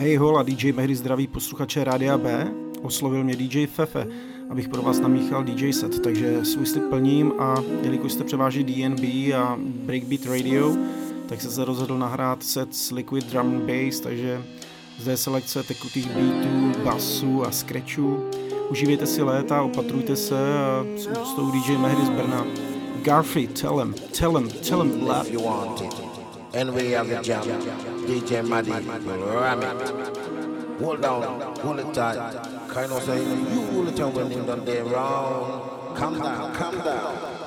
Hej hola, DJ Mehry zdraví posluchače Rádia B. Oslovil mě DJ Fefe, abych pro vás namíchal DJ set, takže svůj slib plním a jelikož jste převáží DNB a Breakbeat Radio, tak se rozhodl nahrát set s Liquid Drum Bass, takže zde je selekce tekutých beatů, basů a scratchů. Užívejte si léta, opatrujte se a s tou DJ Mehry z Brna. Garfi, tell him, tell him, tell him. If you want it. And we have the jam. DJ Maddy, ram it. Hold down, hold it tight. Kind of say, you hold it down when you done there wrong. Calm down, calm down.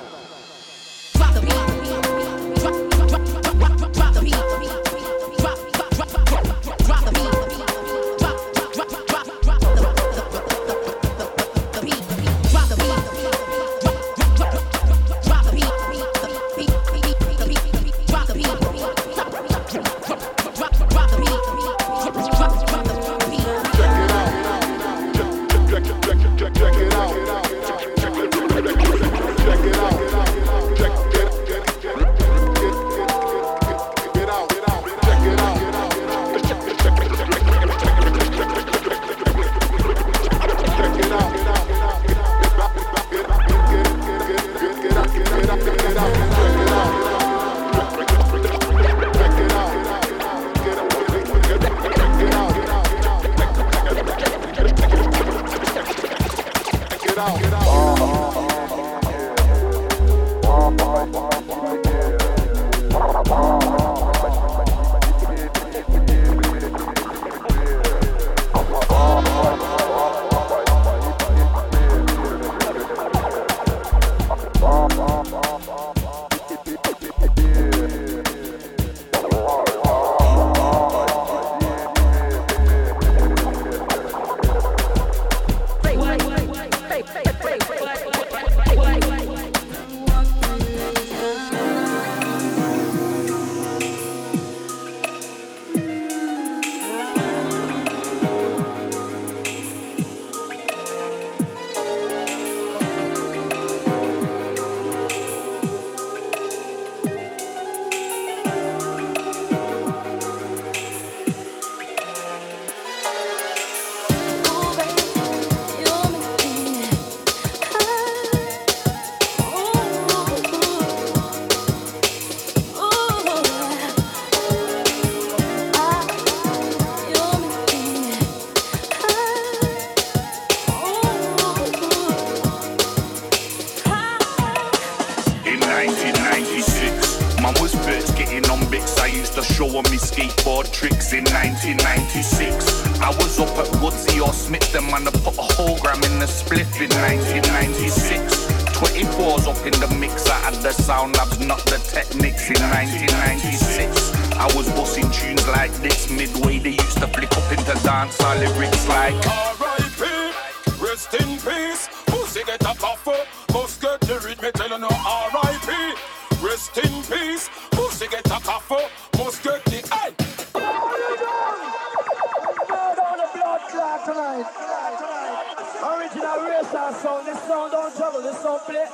Yes, pussy get a coffo, must get the eye. Tonight. Tonight, tonight. Original racer sound. This sound don't trouble. This sound play.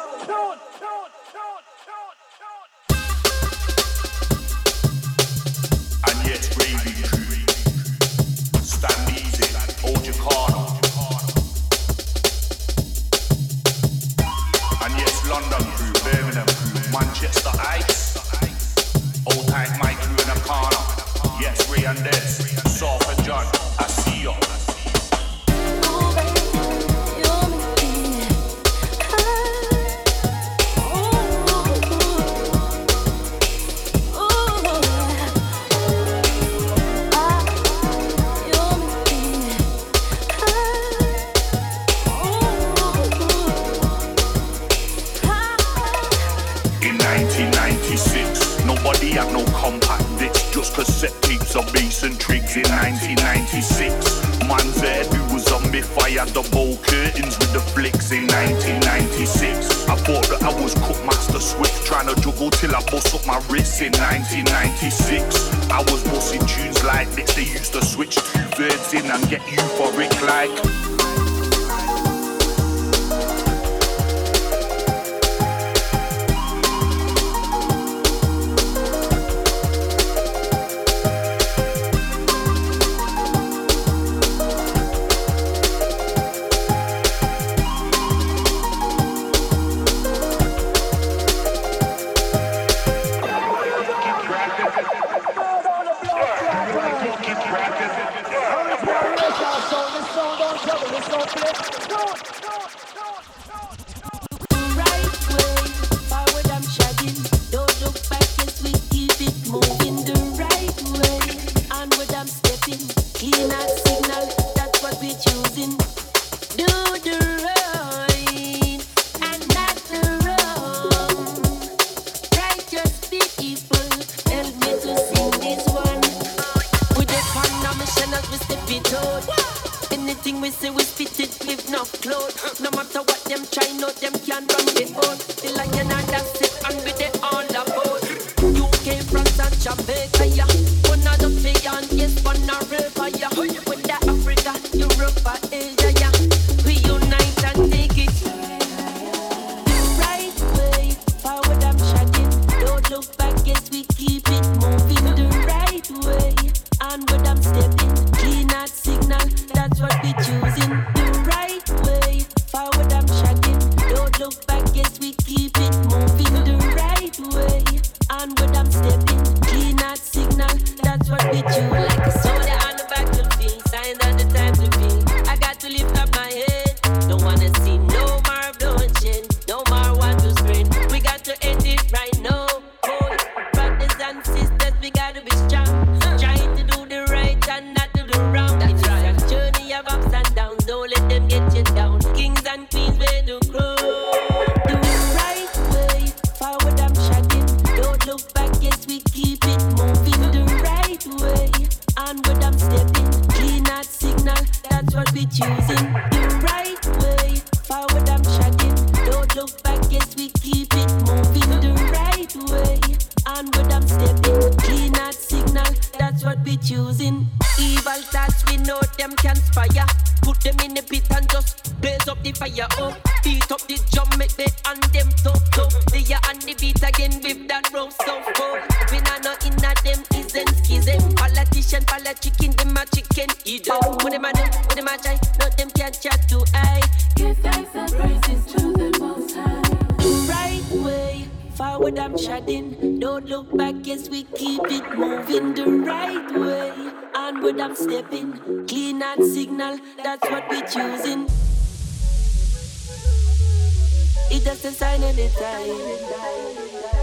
London crew, Birmingham crew, Manchester Ice. Hang my crew in a corner. Yes, Ray and this. Soft and John. I see you. 1996. Man said who was on me fired double curtains with the flicks in 1996. I thought that I was Cutmaster Swift, trying to juggle till I bust up my wrists in 1996. I was bossing tunes like this, they used to switch two birds in and get you for Rick like. プレー choosing signal, that's what we're choosing. It doesn't sign anytime.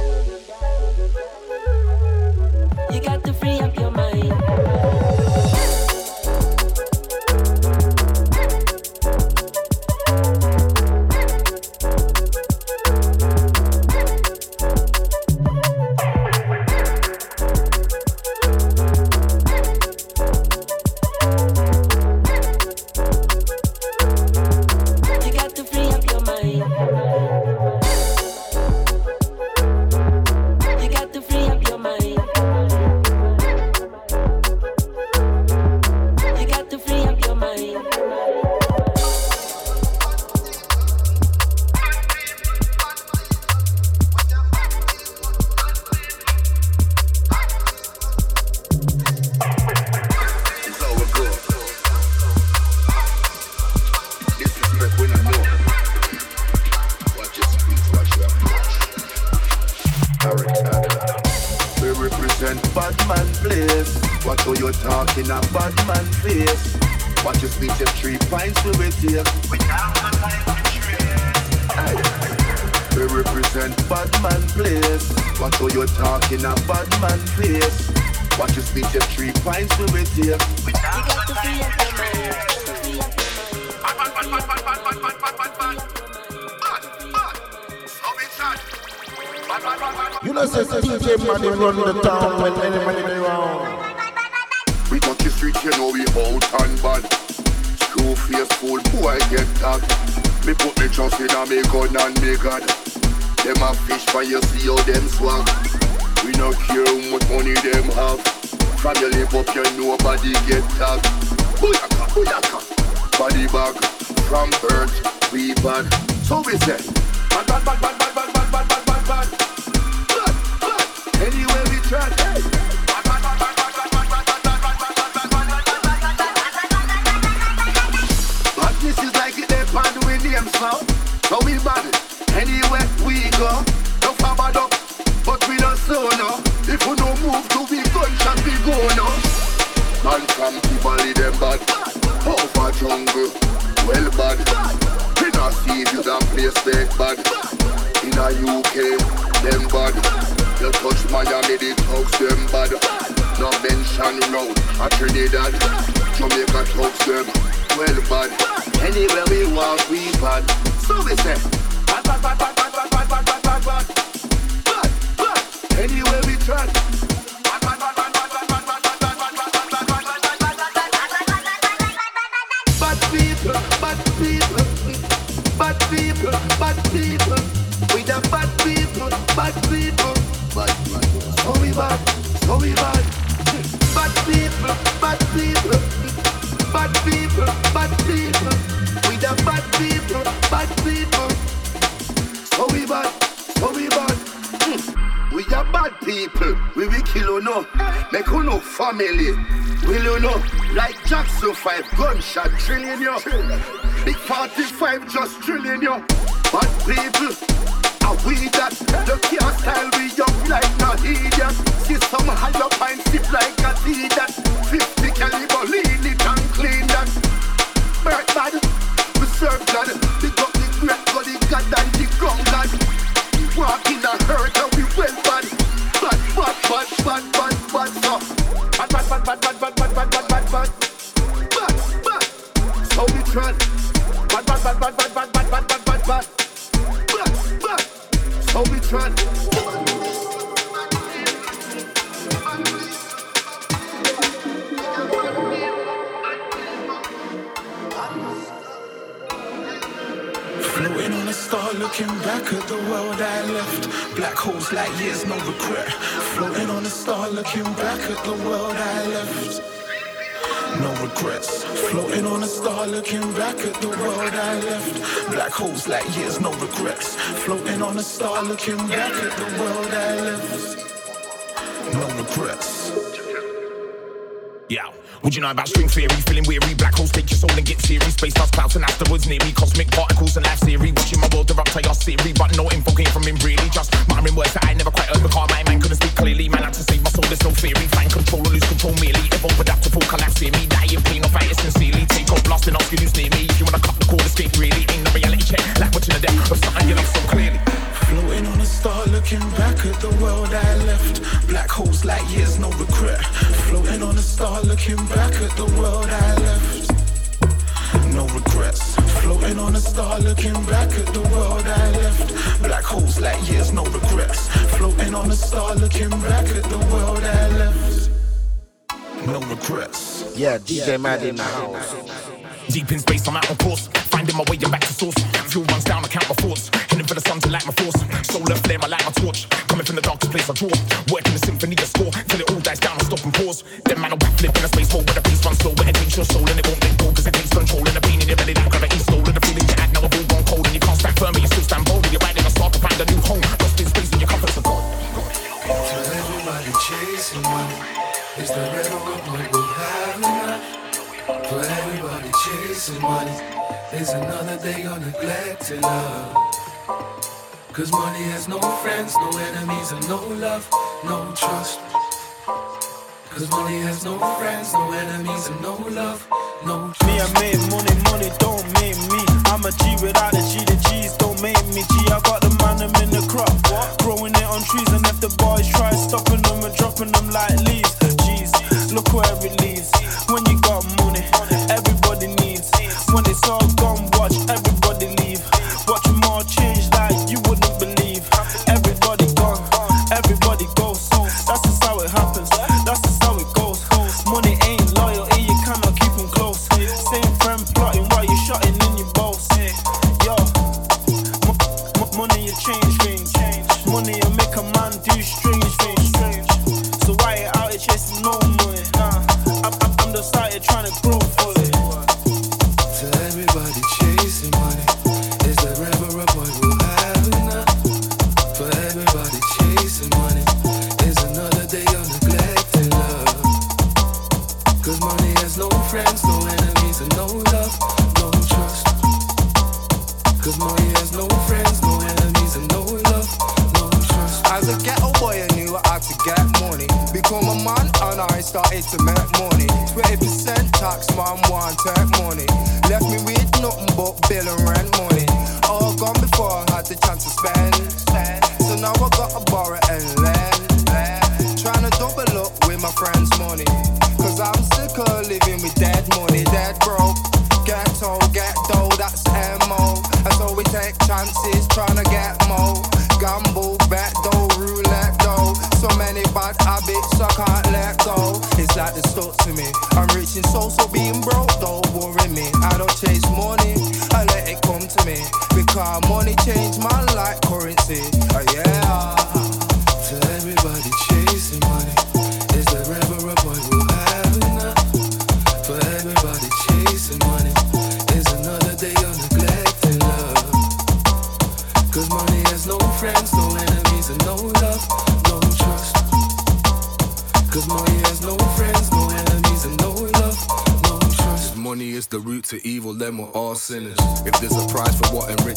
a bad man place. Watch you split your three pints we with you. We got to be up your man. You know, says DJ Money run the town when anybody around. We touch the street, you know we out and bad two face fool who I get that. Me put me trust in a me gun and me god. Them a fish for you see how them swag no care how much money them have. From your lip up, you nobody get tagged. Booyaka, booyaka, body bag. From birth, we bad. So we say. out at Trinidad. Jamaica thugs them, well bad. Anywhere we walk, we bad. So we say, bad, bad, bad, bad, bad, bad, bad, bad, bad, bad, bad. Anywhere we track. Family. Will you know? Like Jackson 5 gunshot drilling you. Big 45 just drilling you. Bad people, looking back at the world I left. No regrets. Floating on a star, looking back at the world I left. Black holes like years, no regrets. Floating on a star, looking back at the world I left. No regrets. Yeah. Would you know about string theory? Feeling weary, black holes take your soul and get serious. Space dust clouds and afterwards near me. Cosmic particles and life theory. Watching my world erupt, chaos theory. But no info came from him, really. Just muttering words that I never quite. Because my mind couldn't speak clearly. Man, had to save my soul, there's no theory. Find control or lose control merely. Evolve, adapt to full collapse near me. Die in pain or fight it sincerely. Take off, blasting off, news near me. If you wanna cut the cord, escape really. Ain't no reality check. Like watching the death of something you love so clearly. Floating on a star, looking back at the world I left. Black holes like years, no regret. Floating on a star, looking back at the world I left. No regrets. Floating on a star, looking back at the world I left. Black holes like years, no regrets. Floating on a star, looking back at the world I left. No regrets. Yeah, DJ Mad in the house. Deep in space, I'm out on course. Finding my way back to source. Fuel runs down, I count my thoughts. Light my force. Solar flame, I light my torch. Coming from the darkest place I draw. Working the symphony, a score. Till it all dies down, I stop and pause. Then man, I'll backflip in a space war where the pace runs slow. But it takes your soul and it won't let go. Cause it takes control and the pain in your belly that gravity. And the feeling you had now, I've all gone cold. And you can't stand firm, but you still stand bold. And you're riding a star to find a new home. Lost in space and your comforts are gone. For everybody chasing money, is the river of what we'll have enough? For everybody chasing money, is another day of neglected love. Cause money has no friends, no enemies, and no love, no trust. Cause money has no friends, no enemies, and no love, no trust. Me, I made money, money don't make me. I'm a G without a G, the G's don't make me G. I got the man, I'm in the crop. Growing it on trees, and if the boys try stopping them and dropping them like leaves. G's, look where it leads.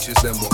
bitches and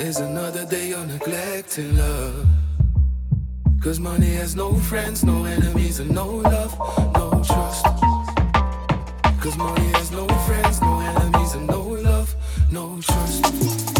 Is another day of neglecting love. Cause money has no friends, no enemies, and no love, no trust. Cause money has no friends, no enemies, and no love, no trust.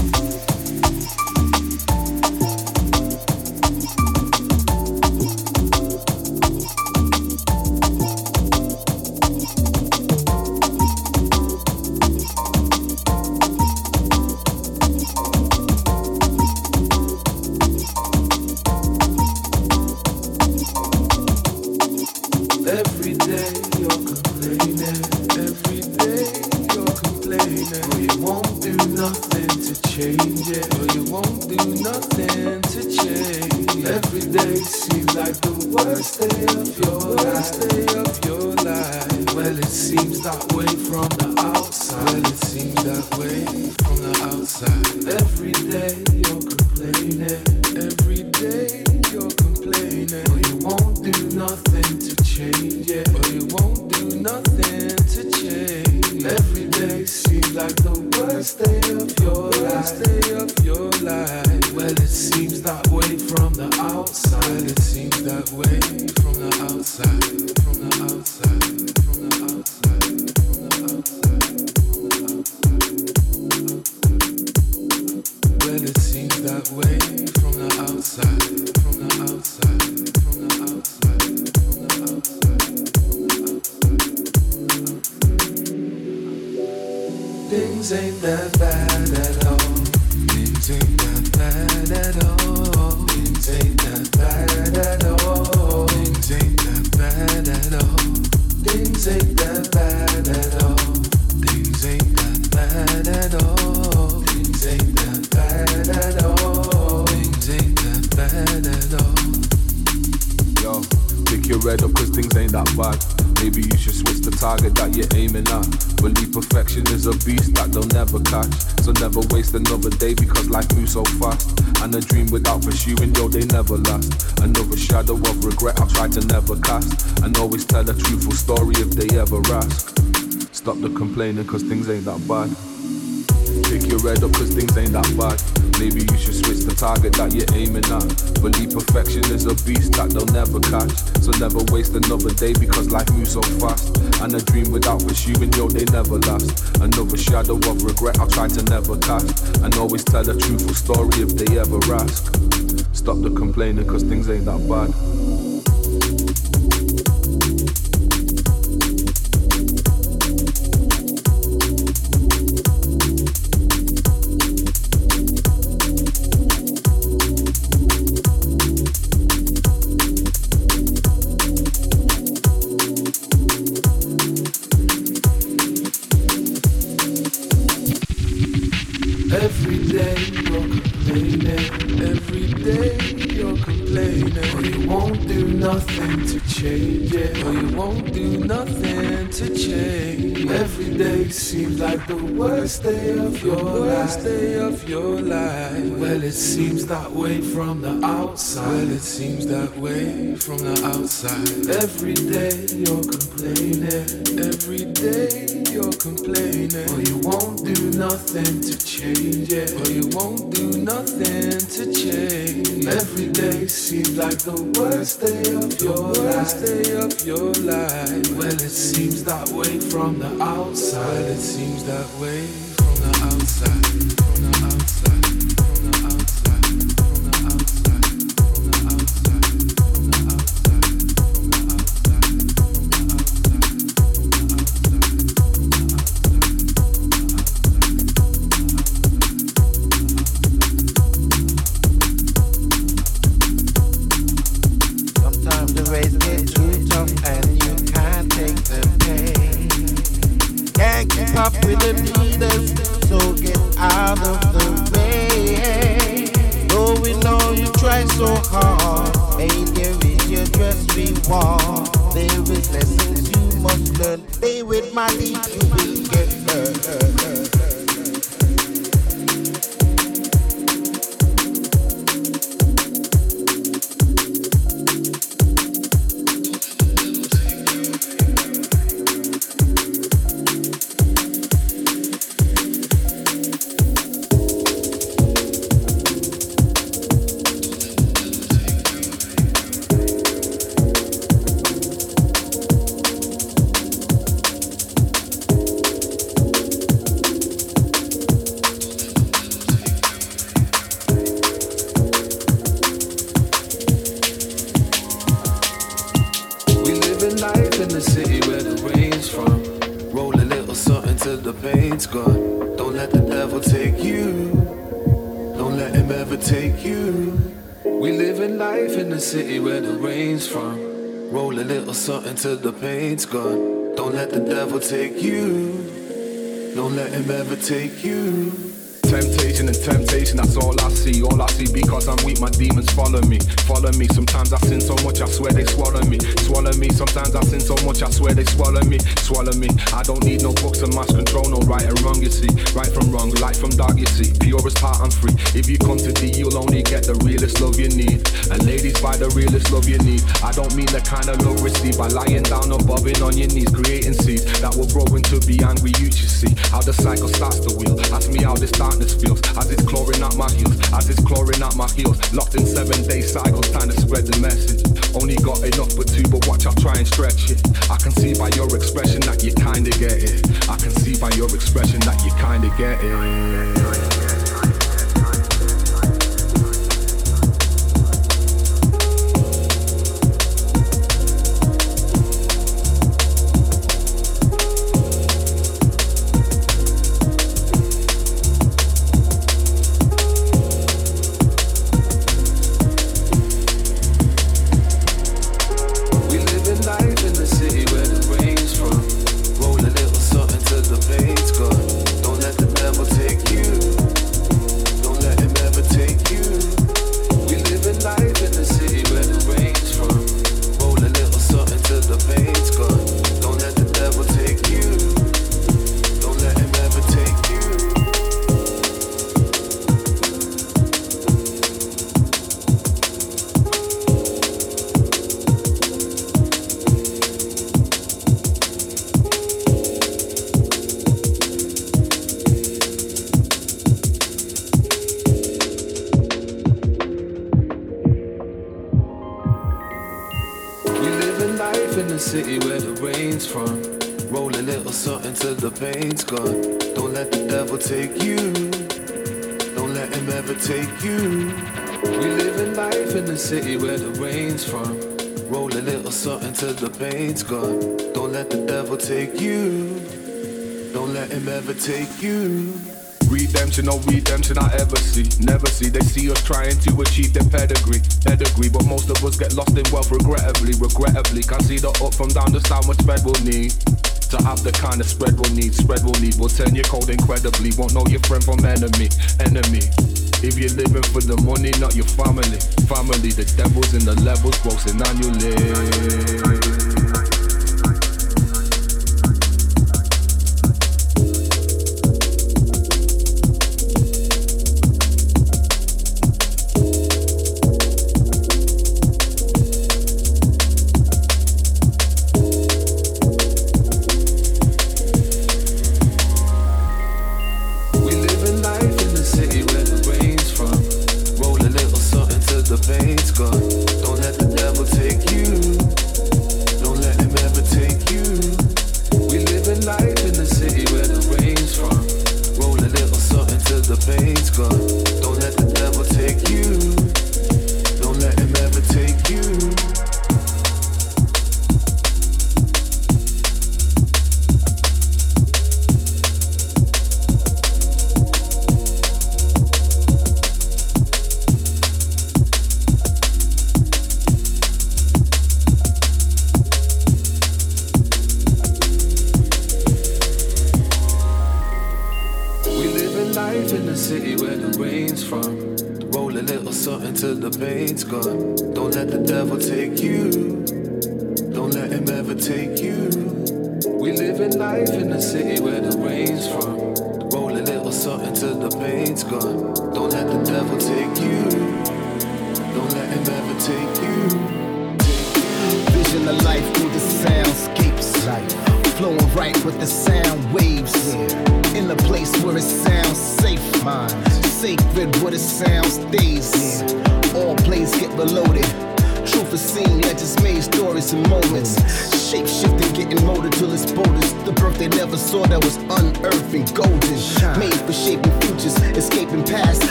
is a beast that they'll never catch. So never waste another day because life moves so fast. And a dream without pursuing, yo, they never last. Another shadow of regret I try to never cast. And always tell a truthful story if they ever ask. Stop the complaining cause things ain't that bad. Pick your head up cause things ain't that bad. Maybe you should switch the target that you're aiming at. Believe perfection is a beast that they'll never catch. So never waste another day because life moves so fast. And a dream without pursuing, yo, they never last. Another shadow of regret I'll try to never cast. And always tell a truthful story if they ever ask. Stop the complaining cause things ain't that bad. it seems that way from the outside. Well, it seems that way from the outside. Every day you're complaining. Every day you're complaining. Well, you won't do nothing to change it. Well, you won't do nothing to change. Every day seems like the worst day of your worst life. day of your life. Well, it seems that way from the outside. Well, it seems that way from the outside. In the city where the rain's from. Roll a little something till the pain's gone. Don't let the devil take you. Don't let him ever take you. We living life in the city where the rain's from. Roll a little something till the pain's gone. Don't let the devil take you. Don't let him ever take you. Temptation and temptation, that's all I see. All I see because I'm weak, my demons follow me. Follow me. Sometimes I sin so much, I swear they swallow me. Swallow me. Sometimes I sin so much, I swear they swallow me. Swallow me. I don't need no books and much control, no right and wrong, you see. Right from wrong, light from dark, you see. Purest heart, I'm free. If you come to D, you'll only get the realest love you need. And ladies, buy the realest love you need. I don't mean the kind of love received by lying down or bobbing on your knees, creating seeds that will grow into be angry you, you see. How the cycle starts to wheel. Ask me how this feels as it's clawing at my heels, as it's clawing at my heels. Locked in seven day cycles, trying to spread the message. Only got enough but two, but watch, I'll try and stretch it. I can see by your expression that you kinda get it. I can see by your expression that you kinda get it. Till the pain's gone. Don't let the devil take you. Don't let him ever take you. Redemption, no redemption I ever see. Never see. They see us trying to achieve their pedigree. Pedigree, but most of us get lost in wealth regrettably. Regrettably, can't see the up from down, just how much spread we'll need. To have the kind of spread we'll need, spread we'll need. We'll turn your cold incredibly. Won't know your friend from enemy, enemy. If you're living for the money, not your family. Family, the devil's in the levels, grossing annually.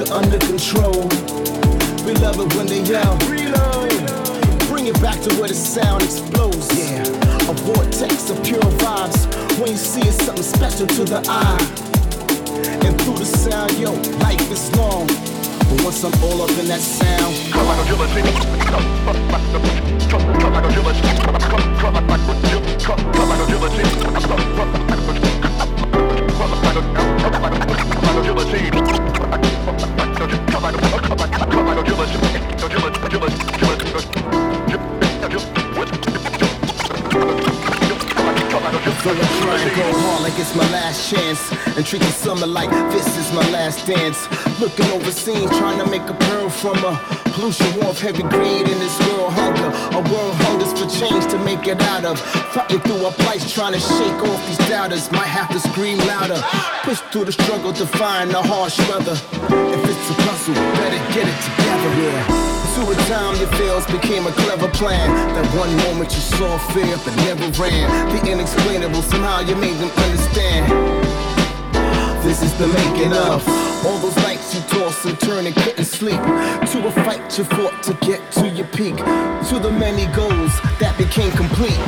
Speak, you under control. We love it when they yell, reload. Bring it back to where the sound explodes. Yeah, a vortex of pure vibes. When you see it, something special to the eye. And through the sound, yo, life is long. But once I'm all up in that sound, So I try and go hard like it's my last chance And treat the summer like this is my last dance. Looking overseas, trying to make a pearl from a Pollution, heavy greed in this world hunger A world hungers for change to make it out of Fighting through our plights, trying to shake off these doubters Might have to scream louder Push through the struggle to find the harsh weather If it's a puzzle, better get it together, yeah to a time your fails became a clever plan. That one moment you saw fear but never ran. The inexplainable, somehow you made them understand. This is the making of all those nights you tossed and turned and couldn't sleep. To a fight you fought to get to your peak. To the many goals that became complete.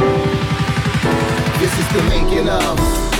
This is the making of.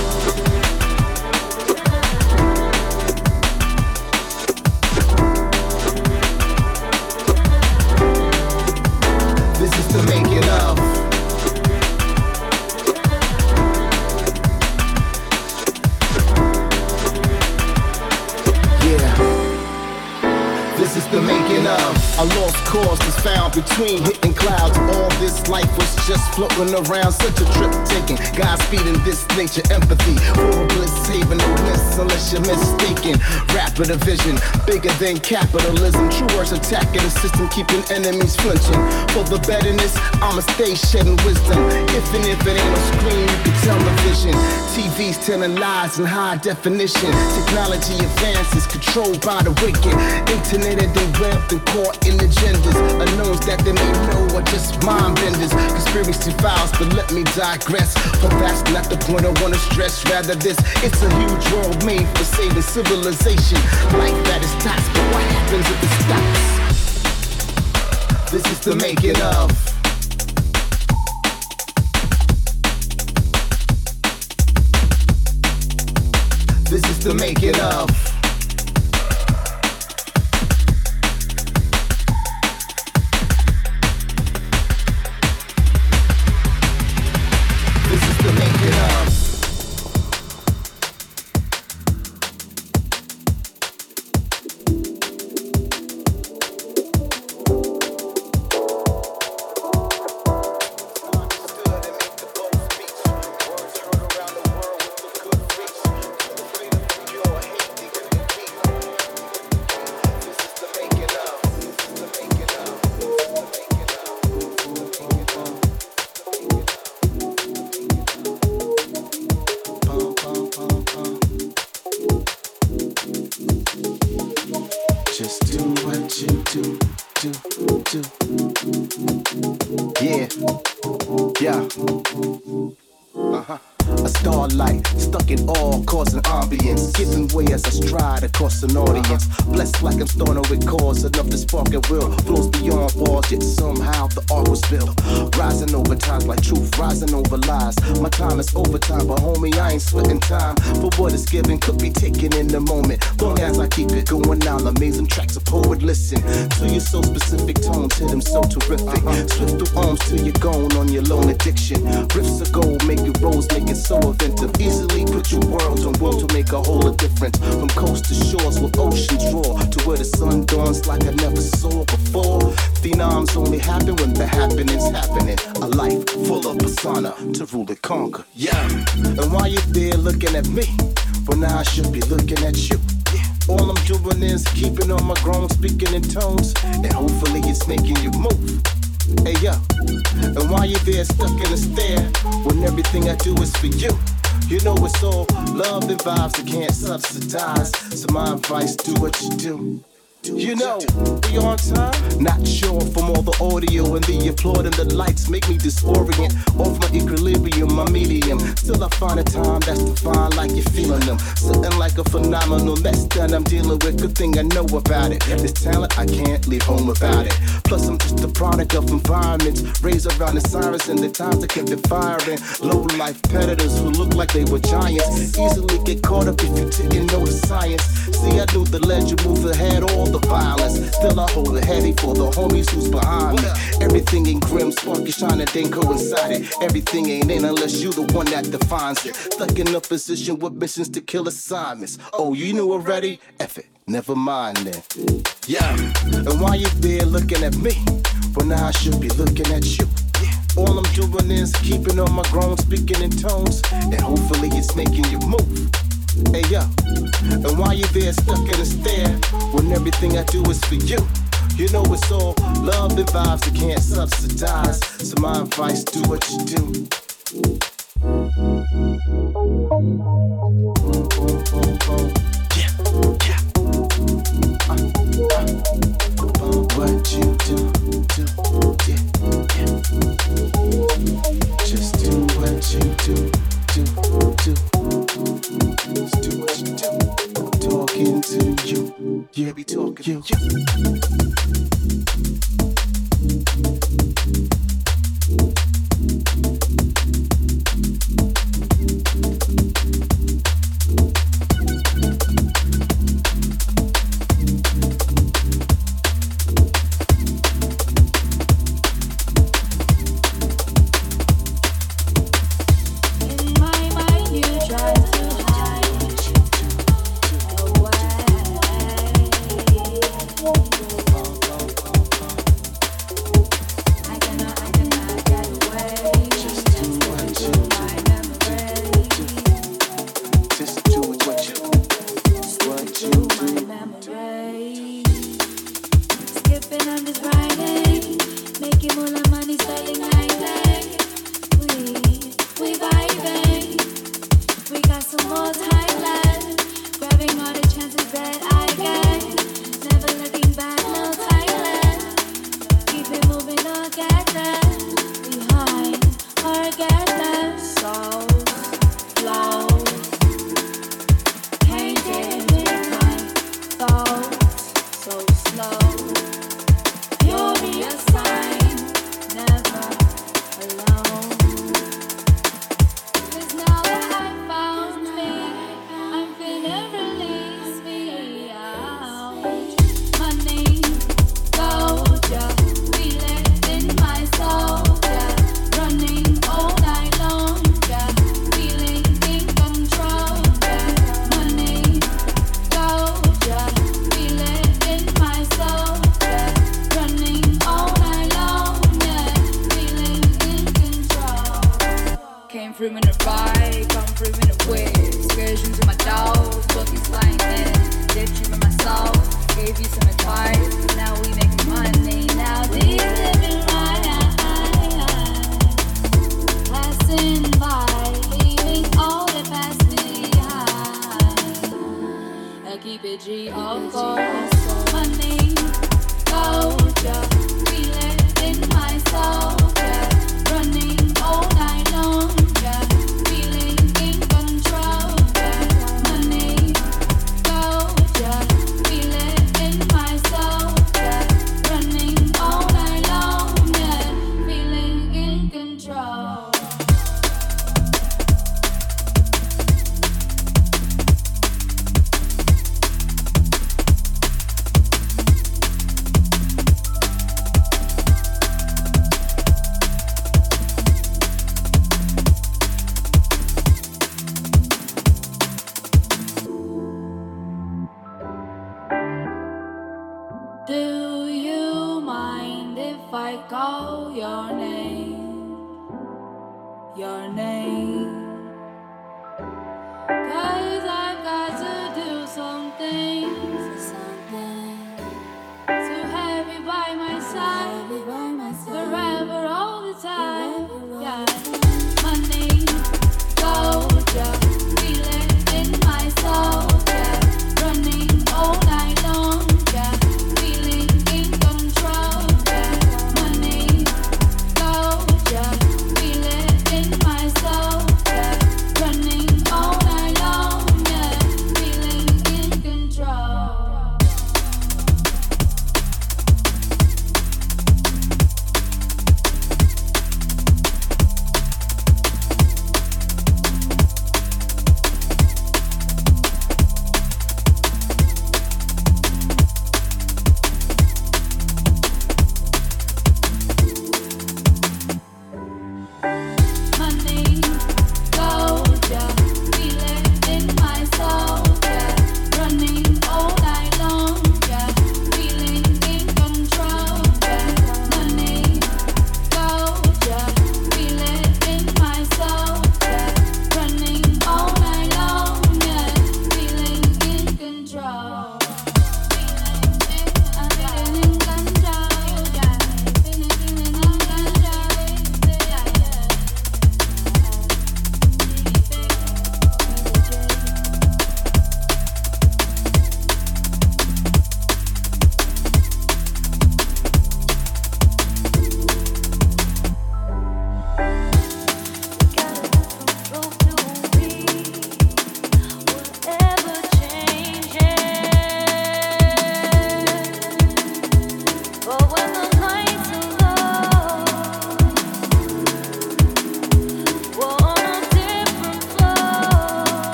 Between hitting clouds. All this life was just floating around, such a trip taking. Godspeed in this nature, empathy. A bliss haven, no miss unless you're mistaken. Rapid vision, bigger than capitalism. True words attacking the system, keeping enemies flinching. For the betterness, I'ma stay shedding wisdom. If and if it ain't a screen, you can tell the vision. TV's telling lies in high definition. Technology advances, controlled by the wicked. Internet and web and caught in agendas. Unknowns that they may know are just mind benders. Conspiracy files, but let me digress. For that's not the point I wanna stress. Rather, this it's a huge world made for saving civilization. Life that is taxed, but what happens if it stops? This is the making of. This is the making of. Enough to will. Flows beyond walls, yet somehow truth, rising over lies. My time is overtime, but homie, I ain't splitting time. For what is given could be taken in the moment. Long as I keep it going out, amazing tracks of poet listen to your so specific tone, to them so terrific. Uh-huh. Swift through arms till you're gone on your lone addiction. Riffs of gold make it rose, make it so inventive. Easily put your worlds on world to make a whole of difference. From coast to shores where oceans roar to where the sun dawns like I never saw before. Phenoms only happen when the happening's happening. A life full of persona to rule and conquer. Yeah. And while you're there looking at me, well now I should be looking at you. Yeah. All I'm doing is keeping on my grown, speaking in tones, and hopefully it's making you move. Hey yo, and while you're there stuck in a stare, when everything I do is for you. You know it's all love and vibes that can't subsidize. So my advice, do what you do. You know, we on time? Not sure from all the audio and the applaud and the lights make me disorient. Off my equilibrium, my medium. Still I find a time that's defined like you're feeling them. Something like a phenomenal mess that I'm dealing with. Good thing I know about it. This talent, I can't leave home without it. Plus, I'm just a product of environments raised around the sirens and the times that kept it firing. Low life predators who look like they were giants. Easily get caught up if you didn't know the science. See, I knew the ledger move ahead all the violence. Still, I hold it heavy for the homies who's behind me. Everything ain't grim, sparky shining, then coincided. Everything ain't in unless you the one that defines it. Stuck in a position with missions to kill assignments. Oh, you knew already? F it. Never mind then. Yeah. And why you're there looking at me, now I should be looking at you. Yeah. All I'm doing is keeping on my grown, speaking in tones, and hopefully it's making you move. Hey yo, and while you're there stuck in a stare, when everything I do is for you. You know it's all love and vibes that can't subsidize. So my advice, do what you do. Yeah, yeah. Uh, uh, yeah, be talking to you.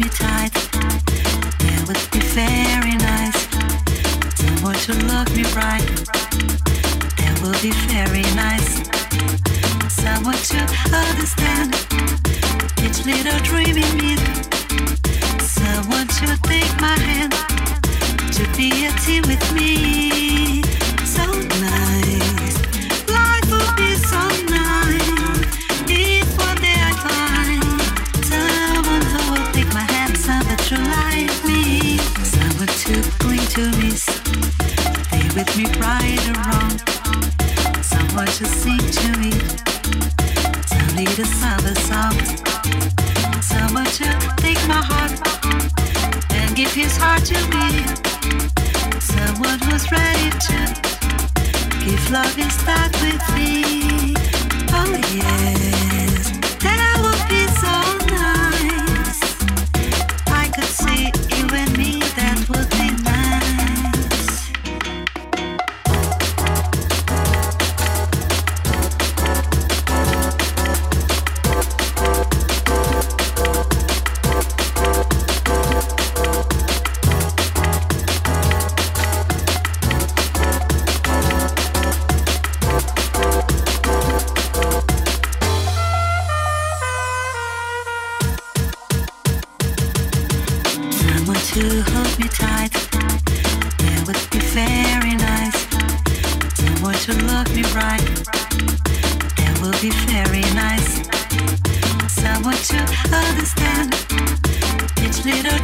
me tight. It would be very nice. Then would you look me right? That would be very nice. Someone to understand each little dream in me. Someone to take my hand to be a team with me. gummies. They with me right or wrong. Someone should sing to me. Tell me the other song. Someone should take my heart and give his heart to me. Someone who's ready to give love and start with me. Oh yeah.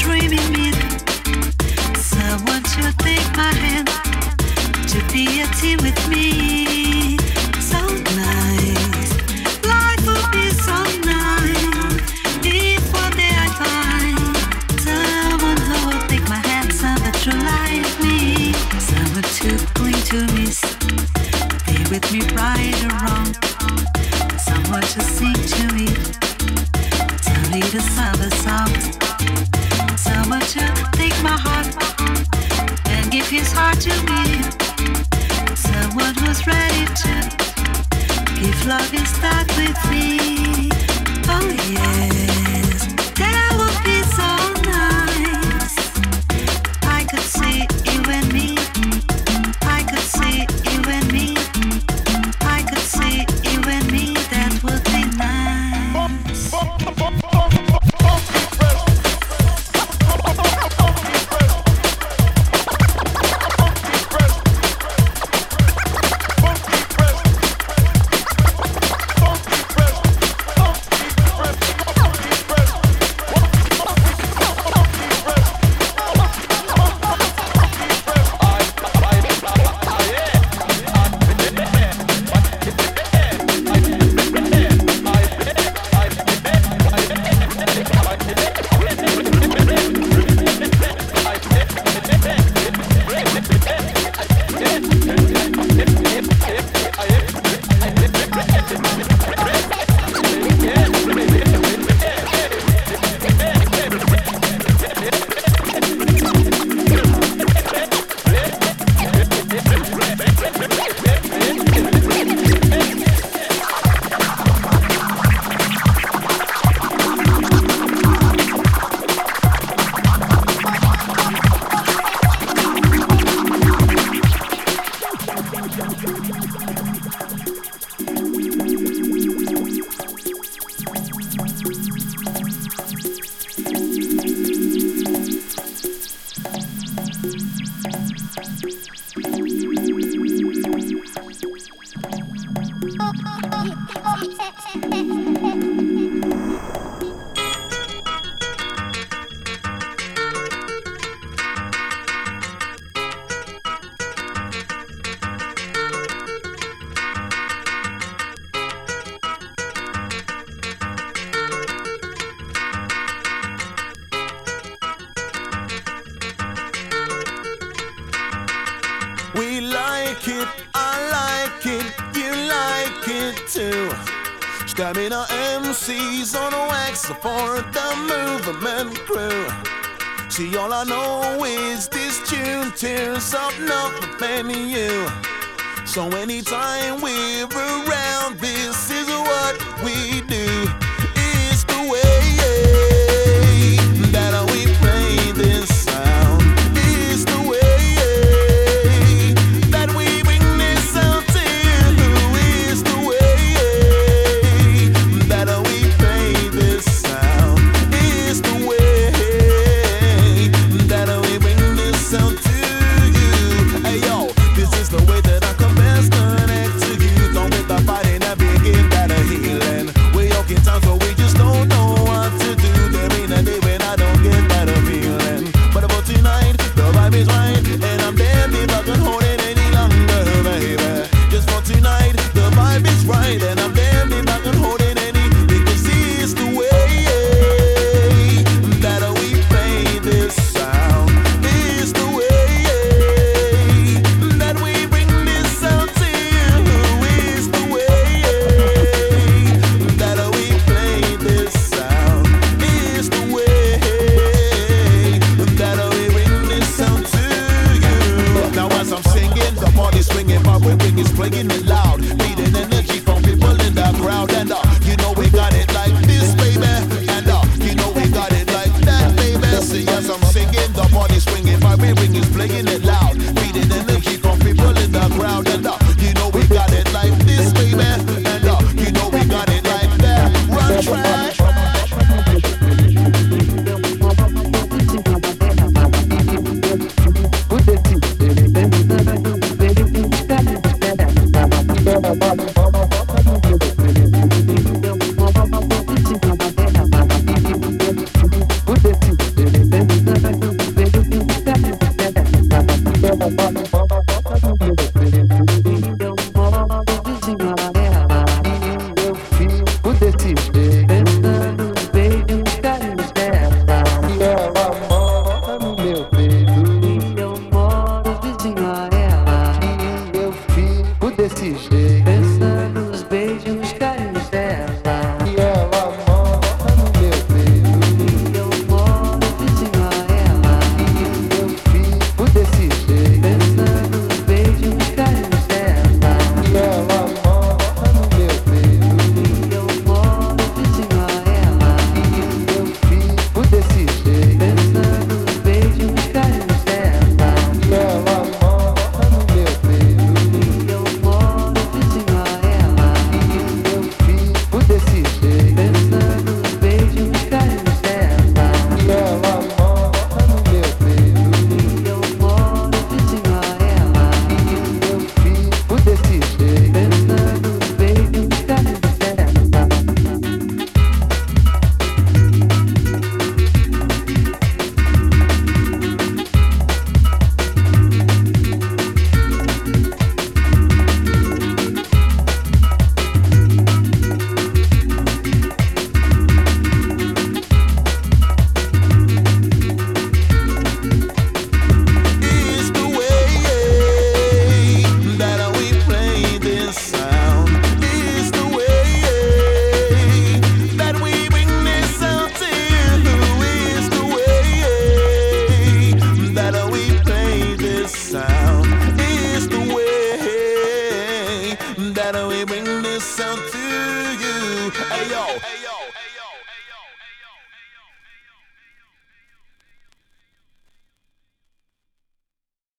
dreaming me someone to take my hand to be a team with me. So nice, life will be so nice. If one day I find someone who will take my hand, someone to like me, someone to cling to me, be with me right or wrong, someone to sing to me, tell me to sing the song. It's hard to meet Someone who's ready to give love and start with me. Oh yeah. something up with me you. So anytime we're